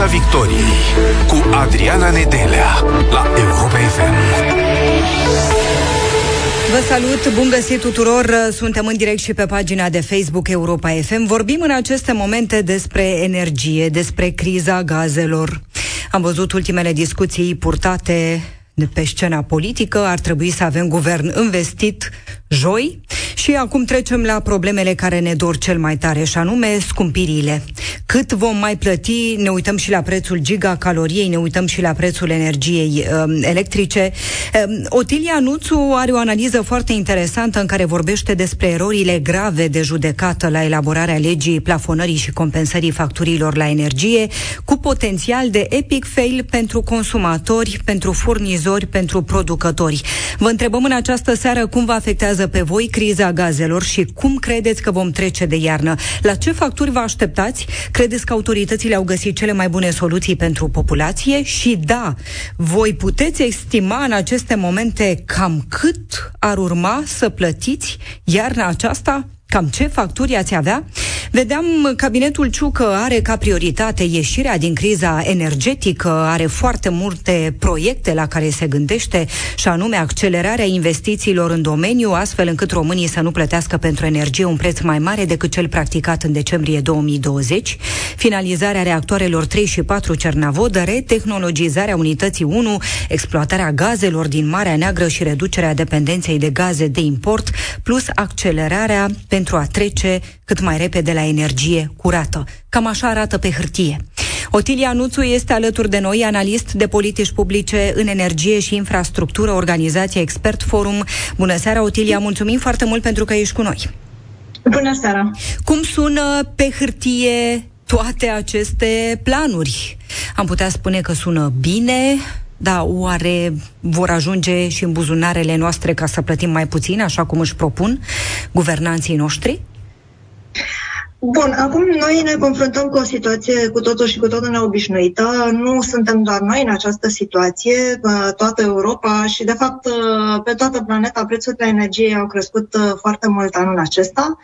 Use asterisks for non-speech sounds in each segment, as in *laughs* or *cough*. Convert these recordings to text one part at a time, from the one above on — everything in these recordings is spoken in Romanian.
Piața Victoriei cu Adriana Nedelea la Europa FM. Vă salut, bun găsit tuturor! Suntem în direct și pe pagina de Facebook Europa FM. Vorbim în aceste momente despre energie, despre criza gazelor. Am văzut ultimele discuții purtate de pe scena politică, ar trebui să avem guvern investit joi și acum trecem la problemele care ne dor cel mai tare, și anume scumpirile. Cât vom mai plăti, ne uităm și la prețul gigacaloriei, ne uităm și la prețul energiei um, electrice. Um, Otilia Nuțu are o analiză foarte interesantă în care vorbește despre erorile grave de judecată la elaborarea legii plafonării și compensării facturilor la energie, cu potențial de epic fail pentru consumatori, pentru furnizori, pentru producători. Vă întrebăm în această seară cum vă afectează pe voi criza gazelor și cum credeți că vom trece de iarnă? La ce facturi vă așteptați? Credeți că autoritățile au găsit cele mai bune soluții pentru populație? Și da, voi puteți estima în aceste momente cam cât ar urma să plătiți iarna aceasta? Cam ce facturi ați avea? Vedeam cabinetul Ciucă are ca prioritate ieșirea din criza energetică, are foarte multe proiecte la care se gândește și anume accelerarea investițiilor în domeniu, astfel încât românii să nu plătească pentru energie un preț mai mare decât cel practicat în decembrie 2020, finalizarea reactoarelor 3 și 4 Cernavodă, retehnologizarea unității 1, exploatarea gazelor din Marea Neagră și reducerea dependenței de gaze de import, plus accelerarea pentru a trece cât mai repede la energie curată. Cam așa arată pe hârtie. Otilia Nuțu este alături de noi, analist de politici publice în energie și infrastructură, organizația Expert Forum. Bună seara, Otilia, mulțumim foarte mult pentru că ești cu noi. Bună seara! Cum sună pe hârtie toate aceste planuri? Am putea spune că sună bine, da, oare vor ajunge și în buzunarele noastre ca să plătim mai puțin, așa cum își propun guvernanții noștri? Bun, acum noi ne confruntăm cu o situație cu totul și cu totul neobișnuită. Nu suntem doar noi în această situație, toată Europa și, de fapt, pe toată planeta prețurile energiei au crescut uh, foarte mult anul acesta,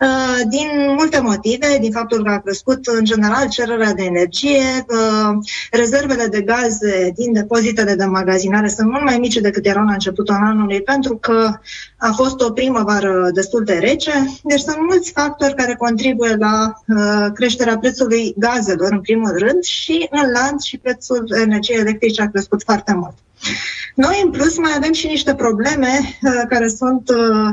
uh, din multe motive, din faptul că a crescut, în general, cererea de energie, uh, rezervele de gaze din depozitele de magazinare sunt mult mai mici decât erau la începutul anului, pentru că a fost o primăvară destul de rece, deci sunt mulți factori care contribuie contribuie la uh, creșterea prețului gazelor, în primul rând, și în lanț și prețul energiei electrice a crescut foarte mult. Noi, în plus, mai avem și niște probleme uh, care sunt uh,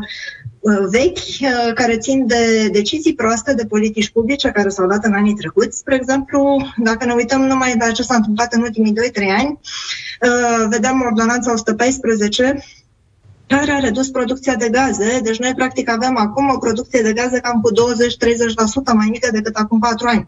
uh vechi, uh, care țin de decizii proaste de politici publice care s-au luat în anii trecuți. Spre exemplu, dacă ne uităm numai la ce s-a întâmplat în ultimii 2-3 ani, uh, vedem ordonanța 114 care a redus producția de gaze. Deci noi practic avem acum o producție de gaze cam cu 20-30% mai mică decât acum 4 ani.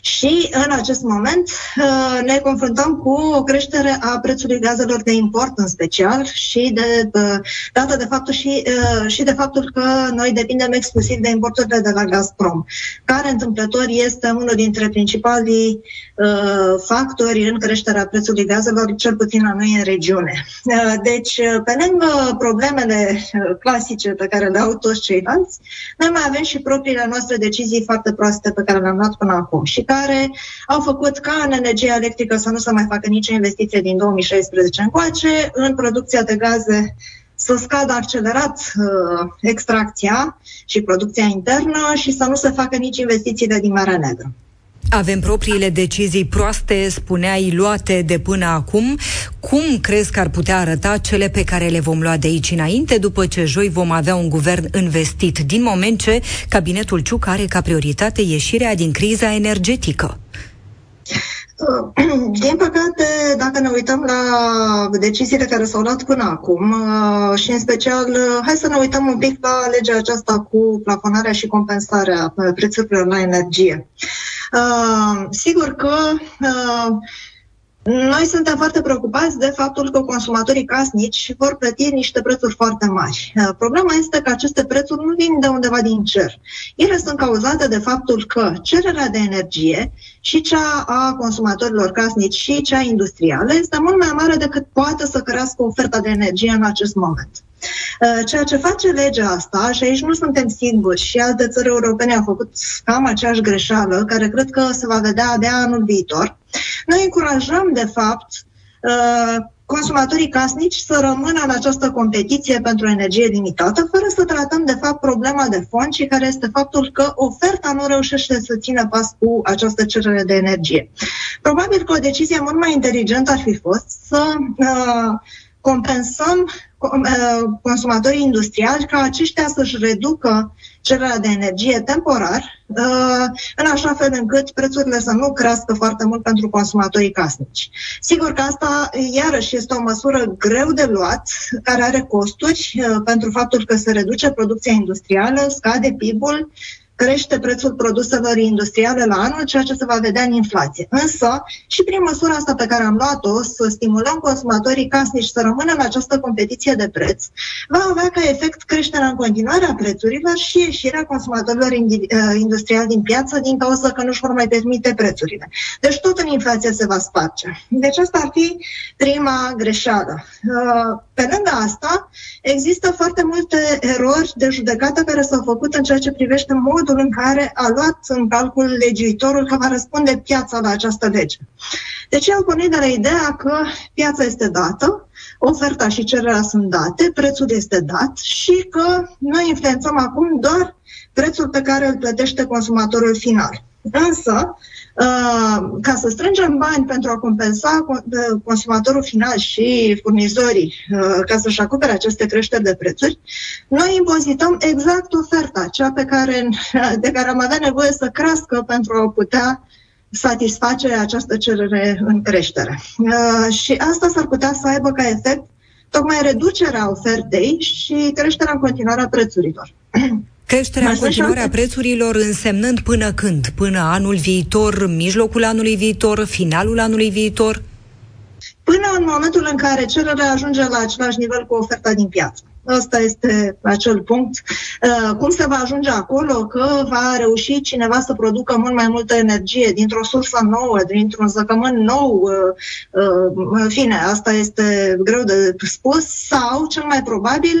Și în acest moment uh, ne confruntăm cu o creștere a prețului gazelor de import în special și de uh, dată de faptul și, uh, și de faptul că noi depindem exclusiv de importurile de la Gazprom, care întâmplător este unul dintre principalii factori în creșterea prețului gazelor, cel puțin la noi în regiune. Deci, pe lângă problemele uh, clasice pe care le au toți ceilalți, noi mai avem și propriile noastre decizii foarte proaste pe care le-am luat până acum și care au făcut ca în energia electrică să nu se mai facă nicio investiție din 2016 încoace, în producția de gaze să scadă accelerat uh, extracția și producția internă și să nu se facă nici investițiile din Marea Neagră. Avem propriile decizii proaste, spuneai, luate de până acum. Cum crezi că ar putea arăta cele pe care le vom lua de aici înainte, după ce joi vom avea un guvern investit, din moment ce cabinetul Ciuc are ca prioritate ieșirea din criza energetică? *clears throat* Din păcate, dacă ne uităm la deciziile care s-au luat până acum uh, și în special, uh, hai să ne uităm un pic la legea aceasta cu plafonarea și compensarea prețurilor la energie. Uh, sigur că Noi suntem foarte preocupați de faptul că consumatorii casnici vor plăti niște prețuri foarte mari. Uh, problema este că aceste prețuri nu vin de undeva din cer. Ele sunt cauzate de faptul că cererea de energie și cea a consumatorilor casnici și cea industrială este mult mai mare decât poate să crească oferta de energie în acest moment. Uh, ceea ce face legea asta, și aici nu suntem singuri, și alte țări europene au făcut cam aceeași greșeală, care cred că se va vedea abia anul viitor, noi încurajăm, de fapt, uh, consumatorii casnici să rămână în această competiție pentru energie limitată, fără să tratăm, de fapt, problema de fond și care este faptul că oferta nu reușește să țină pas cu această cerere de energie. Probabil că o decizie mult mai inteligentă ar fi fost să uh, compensăm uh, consumatorii industriali ca aceștia să-și reducă cererea de energie temporar, uh, în așa fel încât prețurile să nu crească foarte mult pentru consumatorii casnici. Sigur că asta, iarăși, este o măsură greu de luat, care are costuri uh, pentru faptul că se reduce producția industrială, scade PIB-ul, crește prețul produselor industriale la anul, ceea ce se va vedea în inflație. Însă, și prin măsura asta pe care am luat-o, să stimulăm consumatorii casnici să rămână în această competiție de preț, va avea ca efect creșterea în continuare a prețurilor și ieșirea consumatorilor uh, industriali din piață din cauza că nu își vor mai permite prețurile. Deci tot în inflație se va sparge. Deci asta ar fi prima greșeală. Uh, pe lângă asta, există foarte multe erori de judecată care s-au făcut în ceea ce privește modul modul în care a luat în calcul legiuitorul că va răspunde piața la această lege. Deci el pornit de la ideea că piața este dată, oferta și cererea sunt date, prețul este dat și că noi influențăm acum doar prețul pe care îl plătește consumatorul final. Însă, Uh, ca să strângem bani pentru a compensa uh, consumatorul final și furnizorii uh, ca să-și acopere aceste creșteri de prețuri, noi impozităm exact oferta, cea pe care, *laughs* de care am avea nevoie să crească pentru a putea satisface această cerere în creștere. Și asta s-ar putea să aibă ca efect tocmai reducerea ofertei și creșterea în continuare a prețurilor. *clears throat* Creșterea în continuare a prețurilor însemnând până când? Până anul viitor, mijlocul anului viitor, finalul anului viitor? Până în momentul în care cererea ajunge la același nivel cu oferta din piață. Asta este acel punct. Uh, cum se va ajunge acolo? Că va reuși cineva să producă mult mai multă energie dintr-o sursă nouă, dintr-un zăcământ nou. Uh, uh, în fine, asta este greu de spus. Sau, cel mai probabil,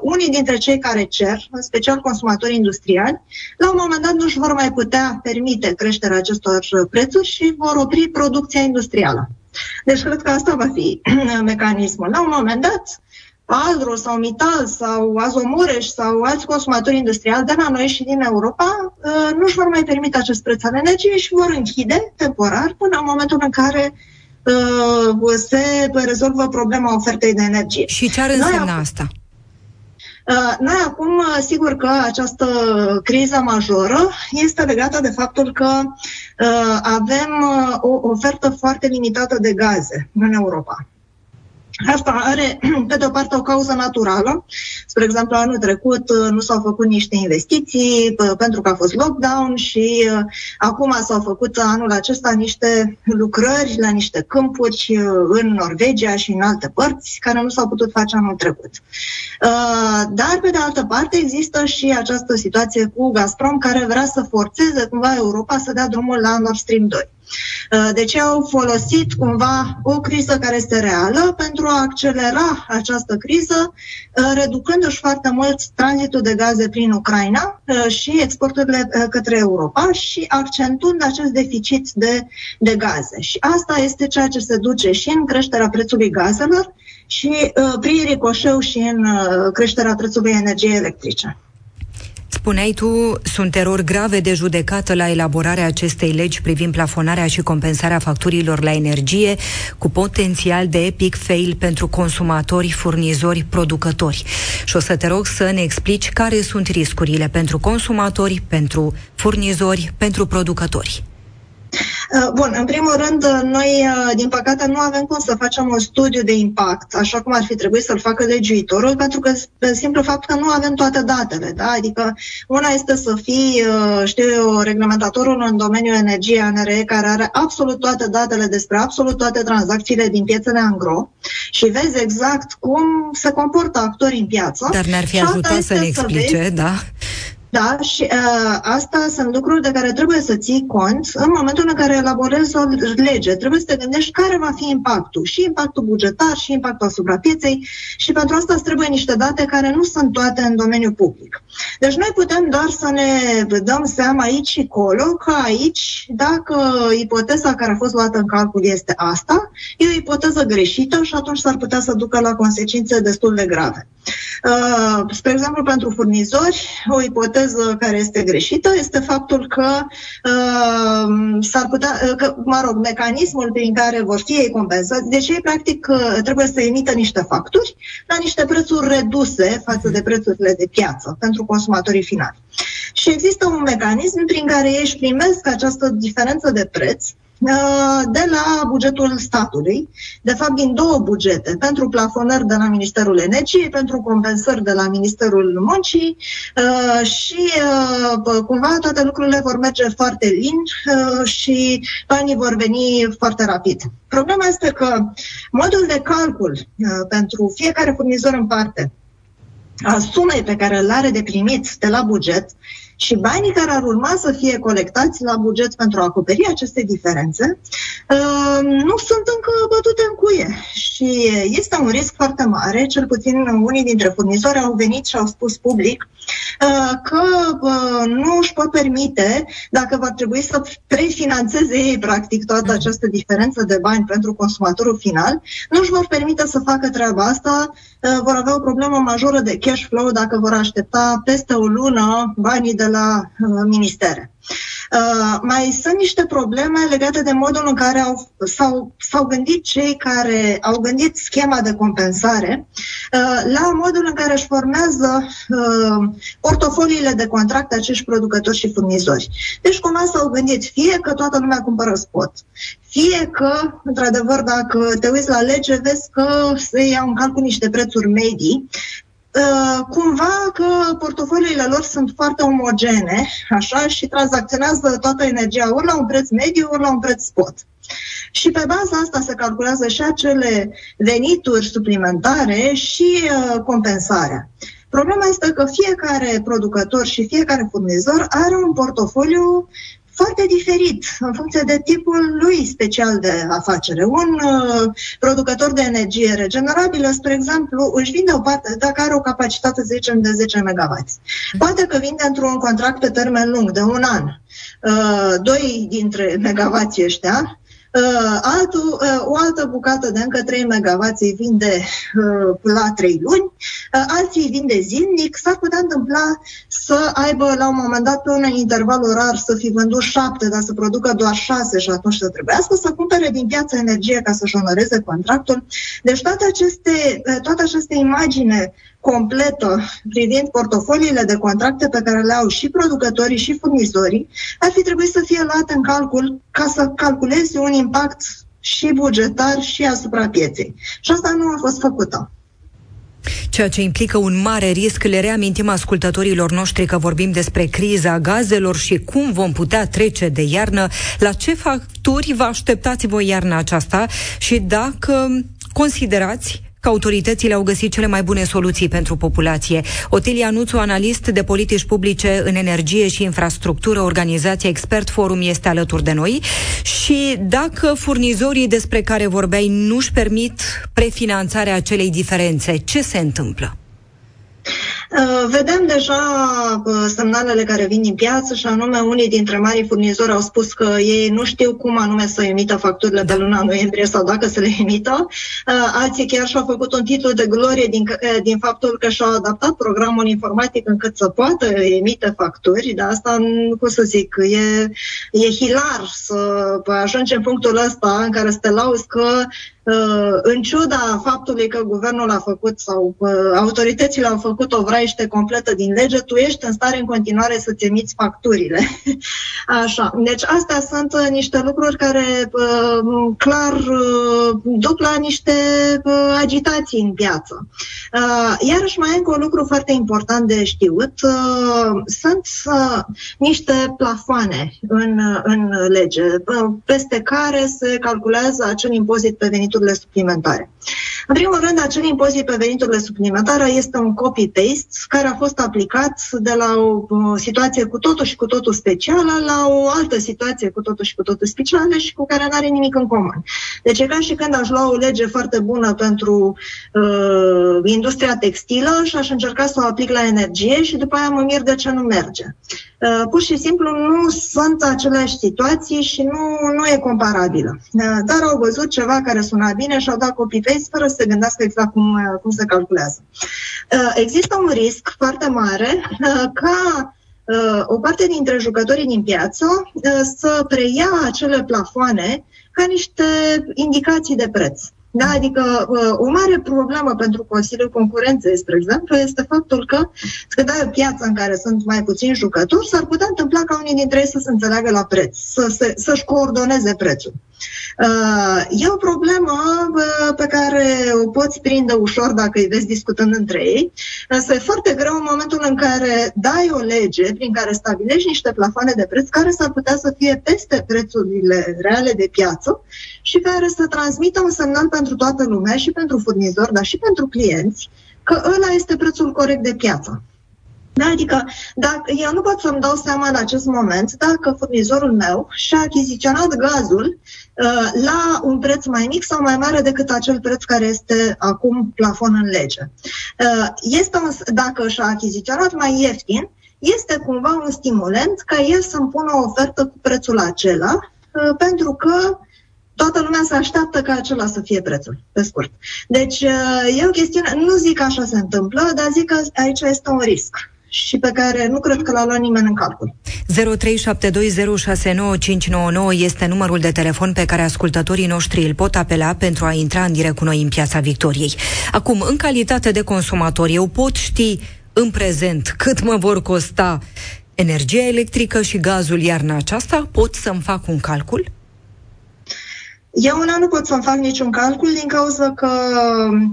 unii dintre cei care cer, în special consumatorii industriali, la un moment dat nu își vor mai putea permite creșterea acestor prețuri și vor opri producția industrială. Deci cred că asta va fi *clears throat* mecanismul. La un moment dat, Aldro sau Mital sau Azomureș sau alți consumatori industriali de la noi și din Europa uh, nu își vor mai permite acest preț al energiei și vor închide temporar până în momentul în care uh, se rezolvă problema ofertei de energie. Și ce ar însemna noi, asta? Uh, noi acum, sigur că această criză majoră este legată de faptul că avem o ofertă foarte limitată de gaze în Europa. Asta are, *clears throat* pe de o parte, o cauză naturală. Spre exemplu, anul trecut uh, nu s-au făcut niște investiții uh, pentru că a fost lockdown și uh, acum s-au făcut anul acesta niște lucrări la niște câmpuri în Norvegia și în alte părți care nu s-au putut face anul trecut. Dar, pe de altă parte, există și această situație cu Gazprom care vrea să forțeze cumva Europa să dea drumul la Nord Stream 2. Uh, de ce au folosit cumva o criză care este reală pentru a accelera această criză, uh, reducându-și foarte mult tranzitul de gaze prin Ucraina uh, și exporturile către Europa și accentuând acest deficit de, de gaze. Și asta este ceea ce se duce și în creșterea prețului gazelor și prin ricoșeu și în creșterea prețului energiei electrice. Spuneai tu, sunt erori grave de judecată la elaborarea acestei legi privind plafonarea și compensarea facturilor la energie, cu potențial de epic fail pentru consumatori, furnizori, producători. Și o să te rog să ne explici care sunt riscurile pentru consumatori, pentru furnizori, pentru producători. Uh, bun, în primul rând, uh, noi, uh, din păcate, nu avem cum să facem un studiu de impact, așa cum ar fi trebuit să-l facă legiuitorul, pentru că, pe simplu fapt că nu avem toate datele. Da? Adică, una este să fii, știu eu, reglementatorul în domeniul energiei ANRE, care are absolut toate datele despre absolut toate tranzacțiile din piețele angro și vezi exact cum se comportă actorii în piață. Dar ne-ar fi ajutat să ne explice, vezi, da? Da, și uh, asta sunt lucruri de care trebuie să ții cont în momentul în care elaborezi o lege. Trebuie să te gândești care va fi impactul, și impactul bugetar, și impactul asupra pieței, și pentru asta îți trebuie niște date care nu sunt toate în domeniul public. Deci noi putem doar să ne dăm seama aici și acolo că aici, dacă ipoteza care a fost luată în calcul este asta, e o ipoteză greșită și atunci s-ar putea să ducă la consecințe destul de grave. Uh, spre exemplu, pentru furnizori, o ipoteză care este greșită este faptul că uh, s-ar putea, uh, că, mă rog, mecanismul prin care vor fi ei compensați, deci ei practic uh, trebuie să emită niște facturi la niște prețuri reduse față de prețurile de piață pentru consumatorii finali. Și există un mecanism prin care ei își primesc această diferență de preț Uh, de la bugetul statului, de fapt din două bugete, pentru plafonări de la Ministerul Energiei, pentru compensări de la Ministerul Muncii uh, și uh, cumva toate lucrurile vor merge foarte lin și banii vor veni foarte rapid. Problema este că modul de calcul pentru fiecare furnizor în parte a sumei pe care îl are de primit de la buget și banii care ar urma să fie colectați la buget pentru a acoperi aceste diferențe uh, nu sunt încă bătute în cuie. Și este un risc foarte mare, cel puțin unii dintre furnizori au venit și au spus public uh, că uh, nu își pot permite, dacă va trebui să prefinanțeze ei practic toată această diferență de bani pentru consumatorul final, nu își vor permite să facă treaba asta, vor avea o problemă majoră de cash flow dacă vor aștepta peste o lună banii de la uh, ministere. Uh, mai sunt niște probleme legate de modul în care au, s-au, s-au gândit cei care au gândit schema de compensare uh, la modul în care își formează uh, portofoliile de contract acești producători și furnizori. Deci cumva s-au gândit fie că toată lumea cumpără spot, fie că, într-adevăr, dacă te uiți la lege, vezi că se iau în calcul niște prețuri medii Uh, cumva că portofoliile lor sunt foarte omogene, așa, și tranzacționează toată energia ori la un preț mediu, ori la un preț spot. Și pe baza asta se calculează și acele venituri suplimentare și uh, compensarea. Problema este că fiecare producător și fiecare furnizor are un portofoliu foarte diferit în funcție de tipul lui special de afacere. Un uh, producător de energie regenerabilă, spre exemplu, își vinde o parte, dacă are o capacitate, să zicem, de 10 MW. Poate că vinde într-un contract pe termen lung, de un an, uh, doi dintre *laughs* megavații ăștia, Uh, altul, uh, o altă bucată de încă 3 MW îi vinde uh, la 3 luni, uh, alții îi vinde zilnic, s-ar putea întâmpla să aibă la un moment dat pe un interval orar să fi vândut 7, dar să producă doar 6 și atunci să trebuiască să cumpere din piață energie ca să-și onoreze contractul. Deci toate aceste, uh, toată această imagine completă privind portofoliile de contracte pe care le au și producătorii și furnizorii, ar fi trebuit să fie luate în calcul ca să calculeze un impact și bugetar și asupra pieței. Și asta nu a fost făcută ceea ce implică un mare risc. Le reamintim ascultătorilor noștri că vorbim despre criza gazelor și cum vom putea trece de iarnă, la ce facturi vă așteptați voi iarna aceasta și dacă considerați că autoritățile au găsit cele mai bune soluții pentru populație. Otilia Nuțu, analist de politici publice în energie și infrastructură, organizația Expert Forum este alături de noi și dacă furnizorii despre care vorbeai nu-și permit prefinanțarea acelei diferențe, ce se întâmplă? Uh, vedem deja uh, semnalele care vin din piață și anume unii dintre marii furnizori au spus că ei nu știu cum anume să emită facturile de luna noiembrie sau dacă să le emită. Uh, alții chiar și-au făcut un titlu de glorie din, din faptul că și-au adaptat programul informatic încât să poată emite facturi, dar asta, cum să zic, e, e hilar să ajungem în punctul ăsta în care să te lauzi că Uh, în ciuda faptului că guvernul a făcut sau uh, autoritățile au făcut o vraiște completă din lege, tu ești în stare în continuare să-ți emiți facturile. *laughs* Așa. Deci astea sunt uh, niște lucruri care clar duc la niște agitații în piață. Iarăși mai e încă un lucru foarte important de știut. Sunt niște plafoane în, în lege, peste care se calculează acel impozit pe venit veniturile suplimentare. În primul rând, acel impozit pe veniturile suplimentare este un copy-paste care a fost aplicat de la o situație cu totul și cu totul specială la o altă situație cu totul și cu totul specială și cu care nu are nimic în comun. Deci e ca și când aș lua o lege foarte bună pentru uh, industria textilă și aș încerca să o aplic la energie și după aia mă mir de ce nu merge. Uh, pur și simplu nu sunt aceleași situații și nu, nu e comparabilă. Uh, dar au văzut ceva care suna bine și au dat copy-paste fără să se gândească exact cum, uh, cum se calculează. Există un risc foarte mare ca o parte dintre jucătorii din piață să preia acele plafoane ca niște indicații de preț. Da, adică o mare problemă pentru Consiliul Concurenței, spre exemplu, este faptul că când ai o piață în care sunt mai puțini jucători, s-ar putea întâmpla ca unii dintre ei să se înțeleagă la preț, să se, să-și coordoneze prețul. Uh, e o problemă uh, pe care o poți prinde ușor dacă îi vezi discutând între ei, însă e foarte greu în momentul în care dai o lege prin care stabilești niște plafoane de preț care s-ar putea să fie peste prețurile reale de piață și care să transmită un semnal pentru toată lumea și pentru furnizori, dar și pentru clienți, că ăla este prețul corect de piață. Da, adică dacă, eu nu pot să-mi dau seama în acest moment dacă furnizorul meu și-a achiziționat gazul uh, la un preț mai mic sau mai mare decât acel preț care este acum plafon în lege. Uh, este un, dacă și-a achiziționat mai ieftin, este cumva un stimulent ca el să-mi pună o ofertă cu prețul acela, uh, pentru că toată lumea se așteaptă ca acela să fie prețul, pe scurt. Deci uh, e o chestiune, nu zic că așa se întâmplă, dar zic că aici este un risc și pe care nu cred că l-a luat nimeni în calcul. 0372069599 este numărul de telefon pe care ascultătorii noștri îl pot apela pentru a intra în direct cu noi în Piața Victoriei. Acum, în calitate de consumator, eu pot ști în prezent cât mă vor costa energia electrică și gazul iarna aceasta? Pot să-mi fac un calcul? Eu una nu pot să-mi fac niciun calcul din cauza că,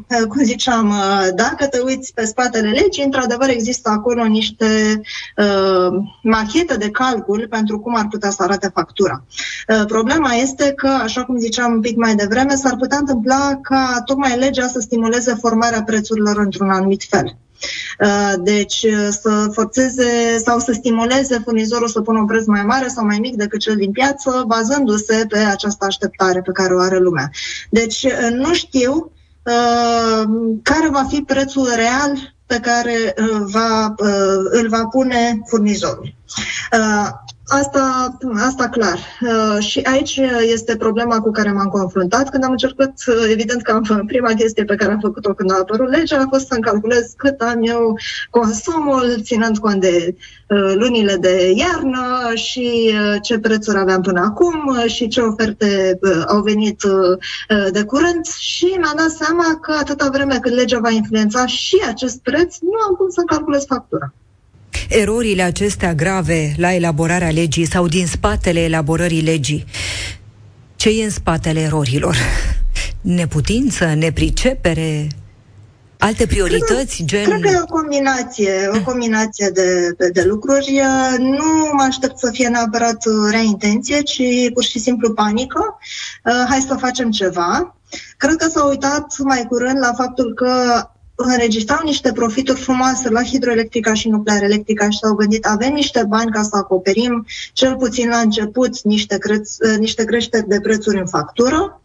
eh, cum ziceam, eh, dacă te uiți pe spatele legii, într-adevăr există acolo niște uh, machete de calcul pentru cum ar putea să arate factura. Uh, problema este că, așa cum ziceam un pic mai devreme, s-ar putea întâmpla ca tocmai legea să stimuleze formarea prețurilor într-un anumit fel. Uh, deci uh, să forțeze sau să stimuleze furnizorul să pună un preț mai mare sau mai mic decât cel din piață, bazându-se pe această așteptare pe care o are lumea. Deci uh, nu știu care va fi prețul real pe care va, îl va pune furnizorul. Asta, asta clar. Uh, și aici este problema cu care m-am confruntat când am încercat, uh, evident că am, prima chestie pe care am făcut-o când a apărut legea a fost să-mi calculez cât am eu consumul, ținând cont de uh, lunile de iarnă și uh, ce prețuri aveam până acum uh, și ce oferte uh, au venit uh, de curând și mi-am dat seama că atâta vreme cât legea va influența și acest preț, nu am cum să calculez factura. Erorile acestea grave la elaborarea legii sau din spatele elaborării legii, ce e în spatele erorilor? Neputință, nepricepere, Alte priorități, cred, gen... Cred că e o combinație, o combinație de, de, de lucruri. Nu mă aștept să fie neapărat rea intenție, ci pur și simplu panică. Uh, hai să facem ceva. Cred că s-a uitat mai curând la faptul că înregistrau niște profituri frumoase la hidroelectrica și nuclear electrica și s-au gândit avem niște bani ca să acoperim cel puțin la început niște, creț, niște creșteri de prețuri în factură,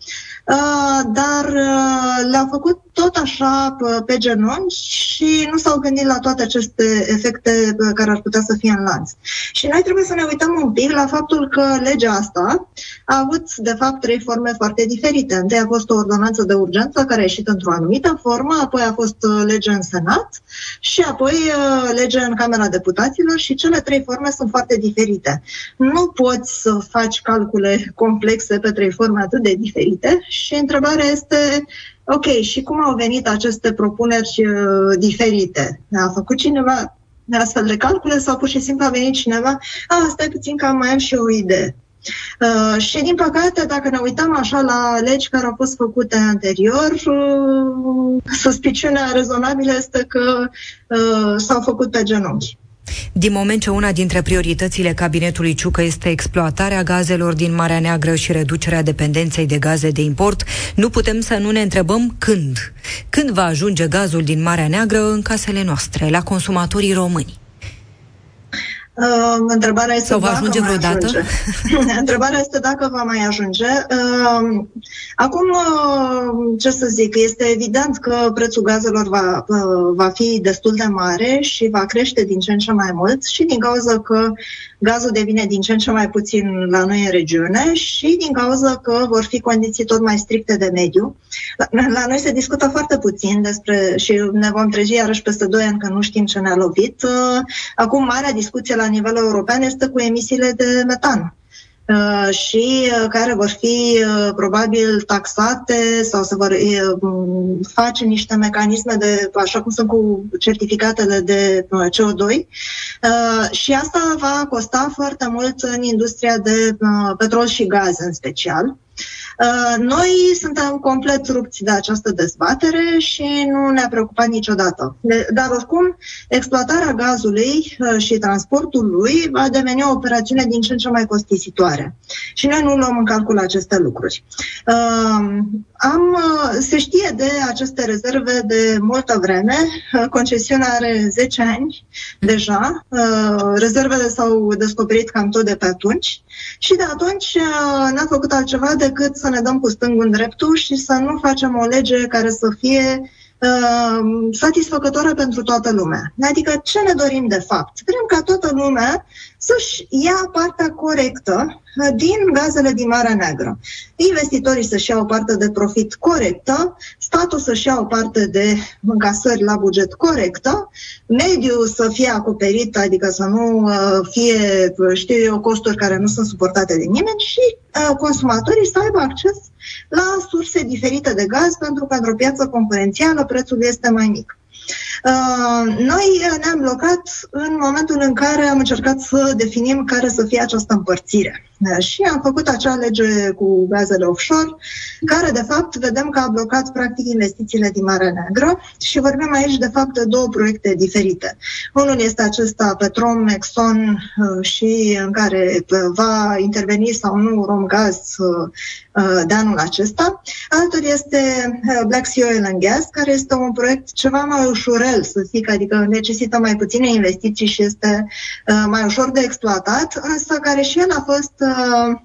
uh, dar uh, le-au făcut tot așa pe genunchi și nu s-au gândit la toate aceste efecte care ar putea să fie în lanț. Și noi trebuie să ne uităm un pic la faptul că legea asta a avut, de fapt, trei forme foarte diferite. Întâi a fost o ordonanță de urgență care a ieșit într-o anumită formă, apoi a fost lege în Senat și apoi lege în Camera Deputaților și cele trei forme sunt foarte diferite. Nu poți să faci calcule complexe pe trei forme atât de diferite și întrebarea este Ok, și cum au venit aceste propuneri uh, diferite? A făcut cineva astfel de calcule sau pur și simplu a venit cineva, a, stai puțin că mai am și o idee. Uh, și din păcate, dacă ne uităm așa la legi care au fost făcute anterior, uh, suspiciunea rezonabilă este că uh, s-au făcut pe genunchi. Din moment ce una dintre prioritățile cabinetului Ciucă este exploatarea gazelor din Marea Neagră și reducerea dependenței de gaze de import, nu putem să nu ne întrebăm când. Când va ajunge gazul din Marea Neagră în casele noastre, la consumatorii români? Uh, întrebarea este Sau va ajunge vreodată? Ajunge. *laughs* întrebarea este dacă va mai ajunge. Uh, acum, uh, ce să zic, este evident că prețul gazelor va, uh, va fi destul de mare și va crește din ce în ce mai mult și din cauza că gazul devine din ce în ce mai puțin la noi în regiune și din cauza că vor fi condiții tot mai stricte de mediu. La, la noi se discută foarte puțin despre și ne vom trezi iarăși peste 2 ani că nu știm ce ne-a lovit. Uh, acum, marea discuție la nivel european este cu emisiile de metan. Uh, și uh, care vor fi uh, probabil taxate sau se vor face niște mecanisme de, așa cum sunt cu certificatele de CO2 și asta va costa foarte mult în industria de petrol și gaze în special. Uh, noi suntem complet rupți de această dezbatere și nu ne-a preocupat niciodată. Dar oricum, exploatarea gazului uh, și transportul lui va deveni o operațiune din ce în ce mai costisitoare. Și noi nu luăm în calcul aceste lucruri. Uh, am, se știe de aceste rezerve de multă vreme. Concesiunea are 10 ani deja. Rezervele s-au descoperit cam tot de pe atunci și de atunci n-a făcut altceva decât să ne dăm cu stângul în dreptul și să nu facem o lege care să fie uh, satisfăcătoare pentru toată lumea. Adică ce ne dorim de fapt? Vrem ca toată lumea să-și ia partea corectă din gazele din Marea Neagră. Investitorii să-și iau o parte de profit corectă, statul să-și ia o parte de încasări la buget corectă, mediul să fie acoperit, adică să nu uh, fie, știu eu, costuri care nu sunt suportate de nimeni și uh, consumatorii să aibă acces la surse diferite de gaz, pentru că într-o piață concurențială prețul este mai mic. Uh, noi ne-am blocat în momentul în care am încercat să definim care să fie această împărțire. Și am făcut acea lege cu gazele offshore, care de fapt vedem că a blocat practic investițiile din Marea Neagră și vorbim aici de fapt de două proiecte diferite. Unul este acesta Petrom, Exxon uh, și în care va interveni sau nu Romgaz uh, de anul acesta. Altul este Black Sea Oil and Gas, care este un proiect ceva mai ușurel, să zic, adică necesită mai puține investiții și este uh, mai ușor de exploatat, însă care și el a fost, uh,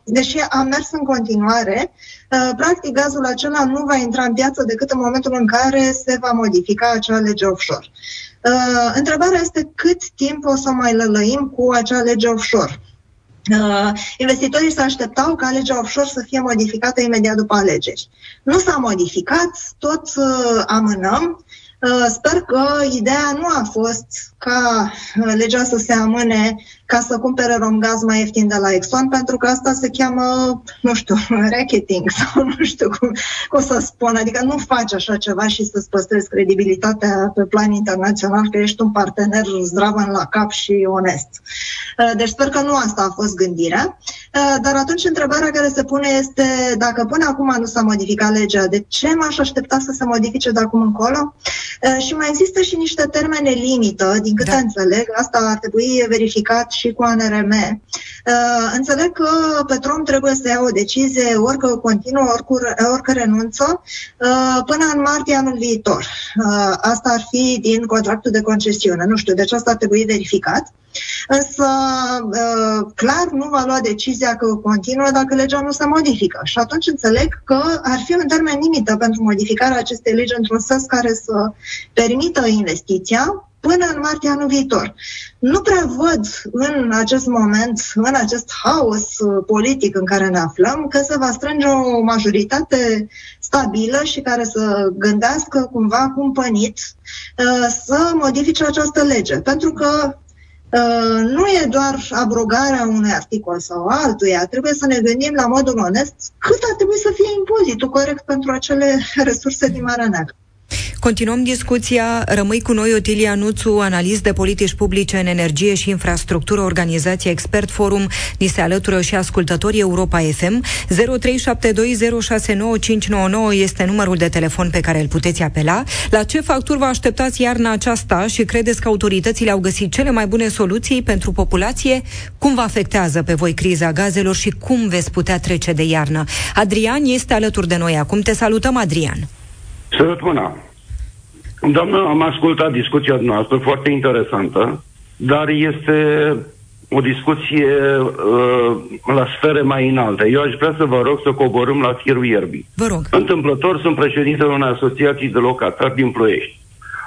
deși a mers în continuare, uh, practic gazul acela nu va intra în piață decât în momentul în care se va modifica acea lege offshore. Uh, întrebarea este cât timp o să mai lălăim cu acea lege offshore. Uh, investitorii se așteptau ca legea offshore să fie modificată imediat după alegeri. Nu s-a modificat, tot uh, amânăm. Uh, sper că ideea nu a fost ca uh, legea să se amâne ca să cumpere romgaz mai ieftin de la Exxon, pentru că asta se cheamă, nu știu, *laughs* racketing sau nu știu cum, cum să spun. Adică nu faci așa ceva și să-ți păstrezi credibilitatea pe plan internațional că ești un partener zdravăn la cap și onest. Uh, deci sper că nu asta a fost gândirea. Dar atunci întrebarea care se pune este dacă până acum nu s-a modificat legea, de ce m-aș aștepta să se modifice de acum încolo? Și mai există și niște termene limită din câte da. înțeleg, asta ar trebui verificat și cu ANRM. Uh, înțeleg că Petrom trebuie să ia o decizie orică continuă, oricur, orică renunță, uh, până în martie anul viitor. Uh, asta ar fi din contractul de concesiune. Nu știu, deci asta ar trebui verificat. Însă, clar, nu va lua decizia că continuă dacă legea nu se modifică. Și atunci înțeleg că ar fi un termen limită pentru modificarea acestei legi într-un sens care să permită investiția, până în martie anul viitor. Nu prea văd în acest moment, în acest haos uh, politic în care ne aflăm, că se va strânge o majoritate stabilă și care să gândească cumva cumpănit uh, să modifice această lege. Pentru că Uh, nu e doar abrogarea unui articol sau altuia, trebuie să ne gândim la modul onest cât ar trebui să fie impozitul corect pentru acele resurse din Marea Neagră. Continuăm discuția. Rămâi cu noi, Otilia Nuțu, analist de politici publice în energie și infrastructură, organizația Expert Forum. Ni se alătură și ascultătorii Europa FM. 0372069599 este numărul de telefon pe care îl puteți apela. La ce facturi vă așteptați iarna aceasta și credeți că autoritățile au găsit cele mai bune soluții pentru populație? Cum vă afectează pe voi criza gazelor și cum veți putea trece de iarnă? Adrian este alături de noi acum. Te salutăm, Adrian. Sărut mâna. Doamnă, am ascultat discuția noastră, foarte interesantă, dar este o discuție uh, la sfere mai înalte. Eu aș vrea să vă rog să coborâm la firul ierbii. Vă rog. Întâmplător sunt președintele unei asociații de locatari din Ploiești.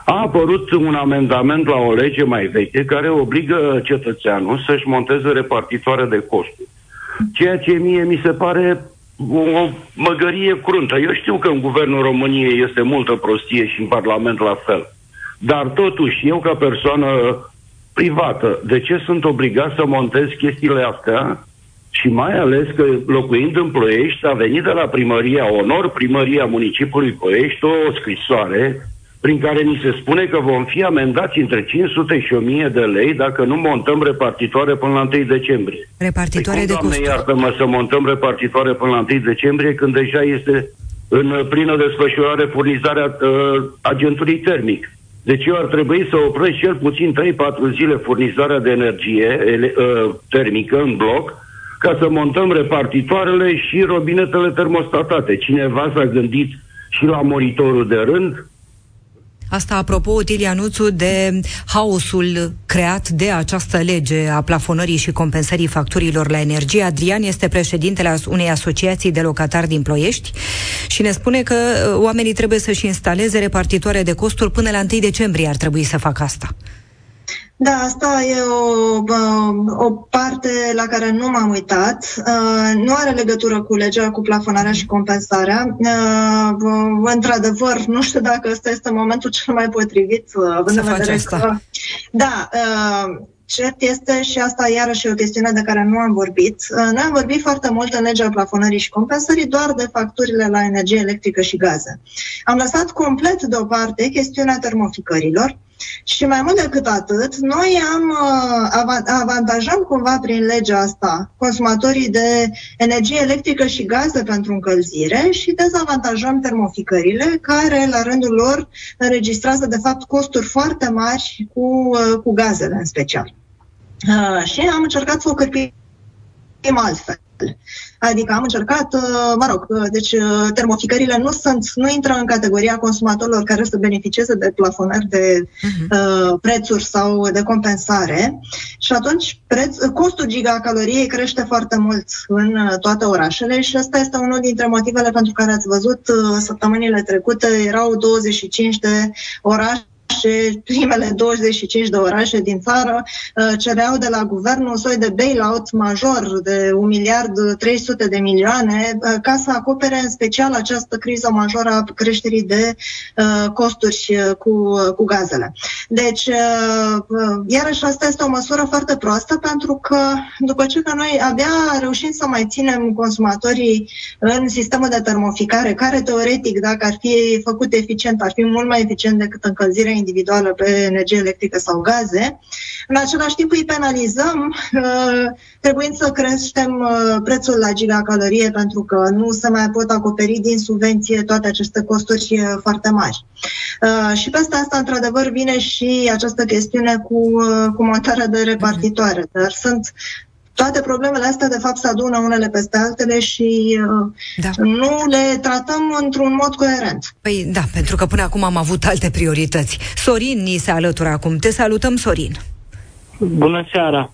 A apărut un amendament la o lege mai veche care obligă cetățeanul să-și monteze repartitoare de costuri. Ceea ce mie mi se pare o măgărie cruntă. Eu știu că în guvernul României este multă prostie și în Parlament la fel. Dar totuși, eu ca persoană privată, de ce sunt obligat să montez chestiile astea? Și mai ales că locuind în Ploiești a venit de la primăria Onor, primăria municipiului Ploiești, o scrisoare prin care ni se spune că vom fi amendați între 500 și 1000 de lei dacă nu montăm repartitoare până la 1 decembrie. Repartitoare păi de costuri. iartă-mă să montăm repartitoare până la 1 decembrie când deja este în plină desfășurare furnizarea uh, agentului termic. Deci eu ar trebui să opresc cel puțin 3-4 zile furnizarea de energie ele, uh, termică în bloc ca să montăm repartitoarele și robinetele termostatate. Cineva s-a gândit și la monitorul de rând, Asta apropo, Otilia Nuțu, de haosul creat de această lege a plafonării și compensării facturilor la energie. Adrian este președintele unei asociații de locatari din Ploiești și ne spune că uh, oamenii trebuie să-și instaleze repartitoare de costuri până la 1 decembrie ar trebui să facă asta. Da, asta e o, o parte la care nu m-am uitat. Uh, nu are legătură cu legea cu plafonarea și compensarea. Uh, într-adevăr, nu știu dacă ăsta este momentul cel mai potrivit. Uh, având Să faci asta. Că, da, Cert este și asta iarăși e o chestiune de care nu am vorbit. Noi am vorbit foarte mult în legea plafonării și compensării doar de facturile la energie electrică și gaze. Am lăsat complet deoparte chestiunea termoficărilor, și mai mult decât atât, noi am uh, avantajăm cumva prin legea asta consumatorii de energie electrică și gaze pentru încălzire și dezavantajăm termoficările care la rândul lor înregistrează de fapt costuri foarte mari cu, uh, cu gazele în special. Uh, și am încercat să o cârpim altfel. Adică am încercat, uh, mă rog, uh, deci uh, termoficările nu sunt, nu intră în categoria consumatorilor care să beneficieze de plafonări de uh-huh. uh, prețuri sau de compensare și atunci preț, costul gigacaloriei crește foarte mult în toate orașele și ăsta este unul dintre motivele pentru care ați văzut săptămânile trecute erau 25 de orașe orașe, primele 25 de orașe din țară uh, cereau de la guvern un soi de bailout major de 1 miliard 300 de milioane uh, ca să acopere în special această criză majoră a creșterii de uh, costuri cu, cu gazele. Deci, iarăși asta este o măsură foarte proastă pentru că după ce că noi abia reușim să mai ținem consumatorii în sistemul de termoficare, care teoretic, dacă ar fi făcut eficient, ar fi mult mai eficient decât încălzirea individuală pe energie electrică sau gaze. În același timp îi penalizăm uh, trebuind să creștem uh, prețul la gigacalorie pentru că nu se mai pot acoperi din subvenție toate aceste costuri uh, foarte mari. Și peste asta, într-adevăr, vine și această chestiune cu, cu montarea de repartitoare. Dar sunt toate problemele astea, de fapt, se adună unele peste altele și da. nu le tratăm într-un mod coerent. Păi da, pentru că până acum am avut alte priorități. Sorin ni se alătură acum. Te salutăm, Sorin. Bună seara!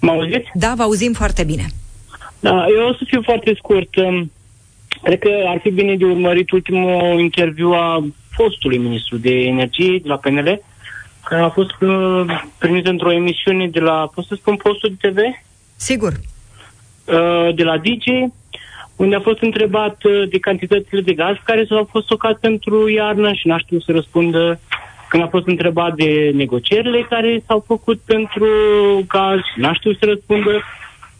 Mă auziți? Da, vă auzim foarte bine. Da, eu o să fiu foarte scurt. Um, cred că ar fi bine de urmărit ultimul interviu a fostului ministru de energie de la PNL, care a fost uh, primit într-o emisiune de la, pot să spun, postul de TV? Sigur. Uh, de la DJ, unde a fost întrebat uh, de cantitățile de gaz care s-au fost stocat pentru iarnă și n-a știut să răspundă când a fost întrebat de negocierile care s-au făcut pentru gaz și n-a știut să răspundă,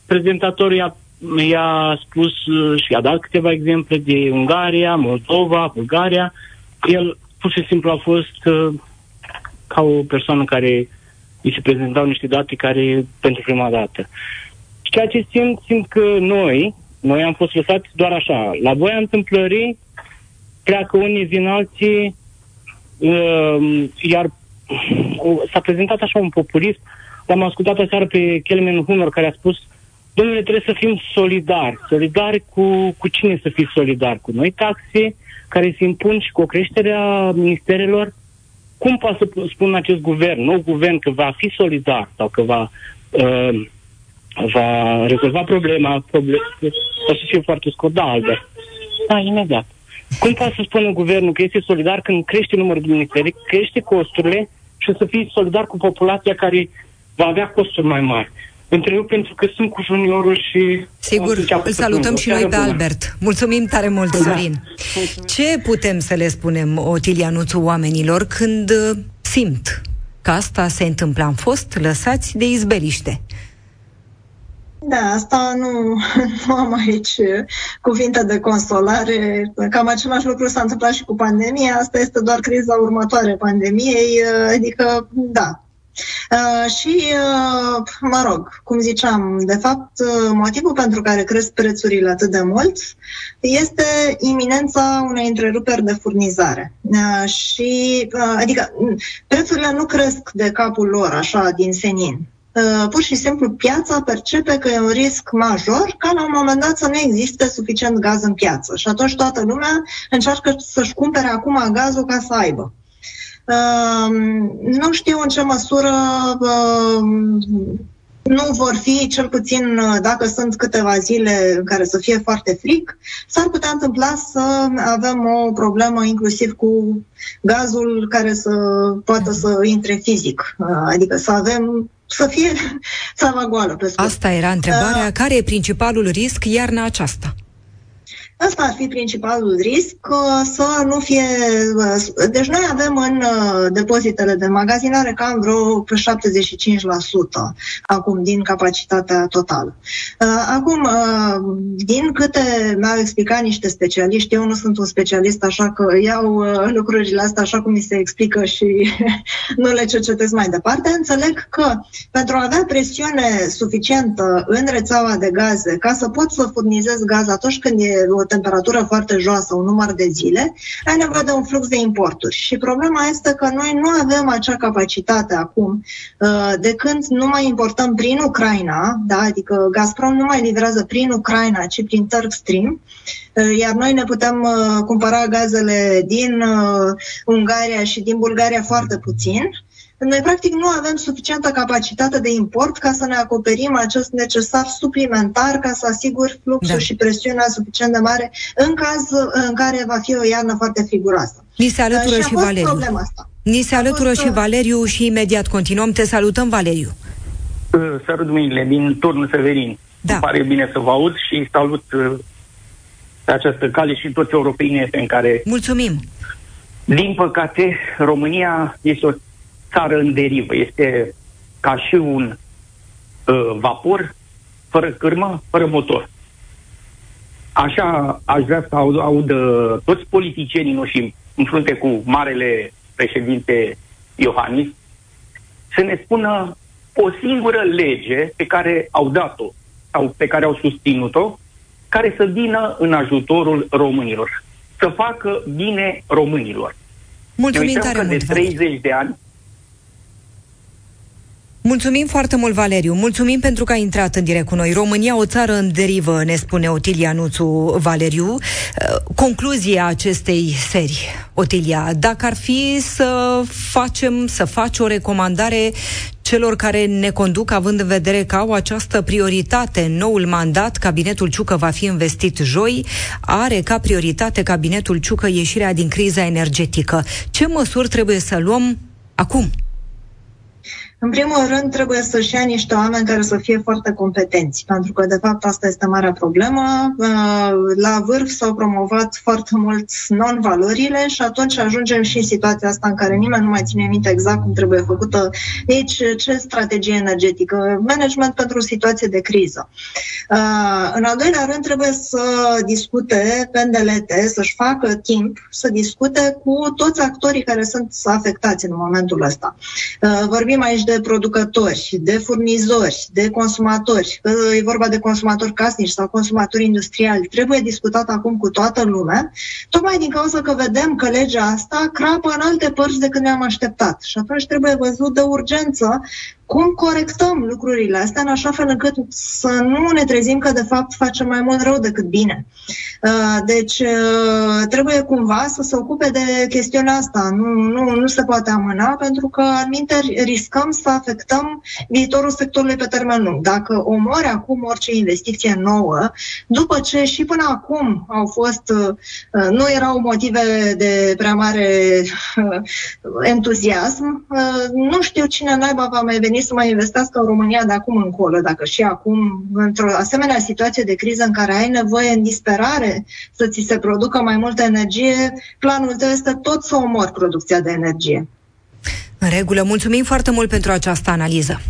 prezentatorul i-a, i-a spus uh, și a dat câteva exemple de Ungaria, Moldova, Bulgaria. El pur și simplu a fost uh, ca o persoană care îi se prezentau niște date care pentru prima dată. Și ceea ce simt, simt că noi, noi am fost lăsați doar așa. La voia întâmplării pleacă unii din alții, uh, iar uh, s-a prezentat așa un populism. L-am ascultat aseară pe Kelmen Hunor care a spus Domnule, trebuie să fim solidari. Solidari cu, cu cine să fii solidar? Cu noi taxe care se impun și cu o creștere a ministerelor? Cum poate să spun acest guvern, nou guvern, că va fi solidar sau că va uh, va rezolva problema, problem, o să fie foarte scurt, da, Albert. Da, imediat. Cum poate să spună guvernul că este solidar când crește numărul de ministeri, crește costurile și o să fie solidar cu populația care va avea costuri mai mari? Întreb pentru că sunt cu juniorul și... Sigur, îl salutăm și noi pe bună. Albert. Mulțumim tare mult, da. Sorin. Ce putem să le spunem, Otilianuțu, oamenilor când uh, simt că asta se întâmplă? Am fost lăsați de izbeliște. Da, asta nu, *laughs* nu am aici cuvinte de consolare. Cam același lucru s-a întâmplat și cu pandemia. Asta este doar criza următoare pandemiei. Adică, da, Uh, și, uh, mă rog, cum ziceam, de fapt, uh, motivul pentru care cresc prețurile atât de mult este iminența unei întreruperi de furnizare. Uh, și, uh, adică, prețurile nu cresc de capul lor, așa, din senin. Uh, pur și simplu piața percepe că e un risc major ca la un moment dat să nu existe suficient gaz în piață. Și atunci toată lumea încearcă să-și cumpere acum gazul ca să aibă. Uh, nu știu în ce măsură uh, nu vor fi, cel puțin dacă sunt câteva zile în care să fie foarte fric, s-ar putea întâmpla să avem o problemă inclusiv cu gazul care să poată să intre fizic. Adică să avem să fie țava goală. Pe scurt. Asta era întrebarea. Uh, Care e principalul risc iarna aceasta? Asta ar fi principalul risc, să nu fie... Deci noi avem în uh, depozitele de magazinare cam vreo 75% acum din capacitatea totală. Uh, acum, uh, din câte mi-au explicat niște specialiști, eu nu sunt un specialist, așa că iau lucrurile astea așa cum mi se explică și *laughs* nu le cercetez mai departe, înțeleg că pentru a avea presiune suficientă în rețeaua de gaze, ca să pot să furnizez gaz atunci când e o temperatură foarte joasă un număr de zile, ai nevoie de un flux de importuri. Și problema este că noi nu avem acea capacitate acum uh, de când nu mai importăm prin Ucraina, da? adică Gazprom nu mai livrează prin Ucraina, ci prin Stream, uh, iar noi ne putem uh, cumpăra gazele din Ungaria și din Bulgaria foarte puțin. Noi, practic, nu avem suficientă capacitate de import ca să ne acoperim acest necesar suplimentar ca să asigur fluxul da. și presiunea suficient de mare în caz în care va fi o iarnă foarte friguroasă. Ni se alătură și, și Valeriu. Asta. Ni se alătură fost... și uh, Valeriu și imediat continuăm. Te salutăm, Valeriu. Uh, salut mâinile din turnul Severin. Da. Îmi pare bine să vă aud și salut uh, pe această cale și toți europenii în care... Mulțumim! Din păcate, România este o țară în derivă. Este ca și un uh, vapor fără cârmă, fără motor. Așa aș vrea să aud, aud uh, toți politicienii noștri în frunte cu marele președinte Iohannis să ne spună o singură lege pe care au dat-o sau pe care au susținut-o, care să vină în ajutorul românilor. Să facă bine românilor. Mulțumim tare mult, de 30 de ani Mulțumim foarte mult, Valeriu. Mulțumim pentru că ai intrat în direct cu noi. România, o țară în derivă, ne spune Otilia Nuțu Valeriu. Uh, concluzia acestei serii, Otilia, dacă ar fi să facem, să faci o recomandare celor care ne conduc, având în vedere că au această prioritate în noul mandat, cabinetul Ciucă va fi investit joi, are ca prioritate cabinetul Ciucă ieșirea din criza energetică. Ce măsuri trebuie să luăm acum? În primul rând, trebuie să-și ia niște oameni care să fie foarte competenți, pentru că, de fapt, asta este marea problemă. Uh, la vârf s-au promovat foarte mult non-valorile și atunci ajungem și în situația asta în care nimeni nu mai ține minte exact cum trebuie făcută deci ce strategie energetică, management pentru o situație de criză. Uh, în al doilea rând, trebuie să discute pendelete, să-și facă timp să discute cu toți actorii care sunt afectați în momentul ăsta. Uh, vorbim aici de de producători, de furnizori, de consumatori, că e vorba de consumatori casnici sau consumatori industriali, trebuie discutat acum cu toată lumea, tocmai din cauza că vedem că legea asta crapă în alte părți decât ne-am așteptat. Și atunci trebuie văzut de urgență cum corectăm lucrurile astea în așa fel încât să nu ne trezim că de fapt facem mai mult rău decât bine. Uh, deci uh, trebuie cumva să se ocupe de chestiunea asta. Nu, nu, nu se poate amâna pentru că anminte riscăm să afectăm viitorul sectorului pe termen lung. Dacă omori acum orice investiție nouă, după ce și până acum au fost, uh, nu erau motive de prea mare entuziasm, nu știu cine naiba va mai veni să mai investească în România de acum încolo, dacă și acum, într-o asemenea situație de criză în care ai nevoie în disperare să ți se producă mai multă energie, planul tău este tot să omori producția de energie. În regulă. Mulțumim foarte mult pentru această analiză.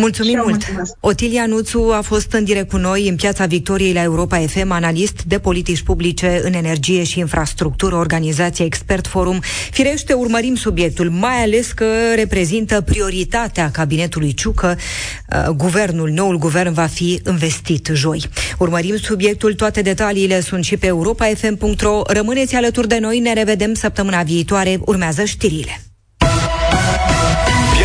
Mulțumim mult! Mulțumesc. Otilia Nuțu a fost în direct cu noi în Piața Victoriei la Europa FM, analist de politici publice în energie și infrastructură, organizația Expert Forum. Firește, urmărim subiectul, mai ales că reprezintă prioritatea cabinetului Ciucă. Uh, guvernul, noul guvern va fi investit joi. Urmărim subiectul, toate detaliile sunt și pe europafm.ro. Rămâneți alături de noi, ne revedem săptămâna viitoare. Urmează știrile.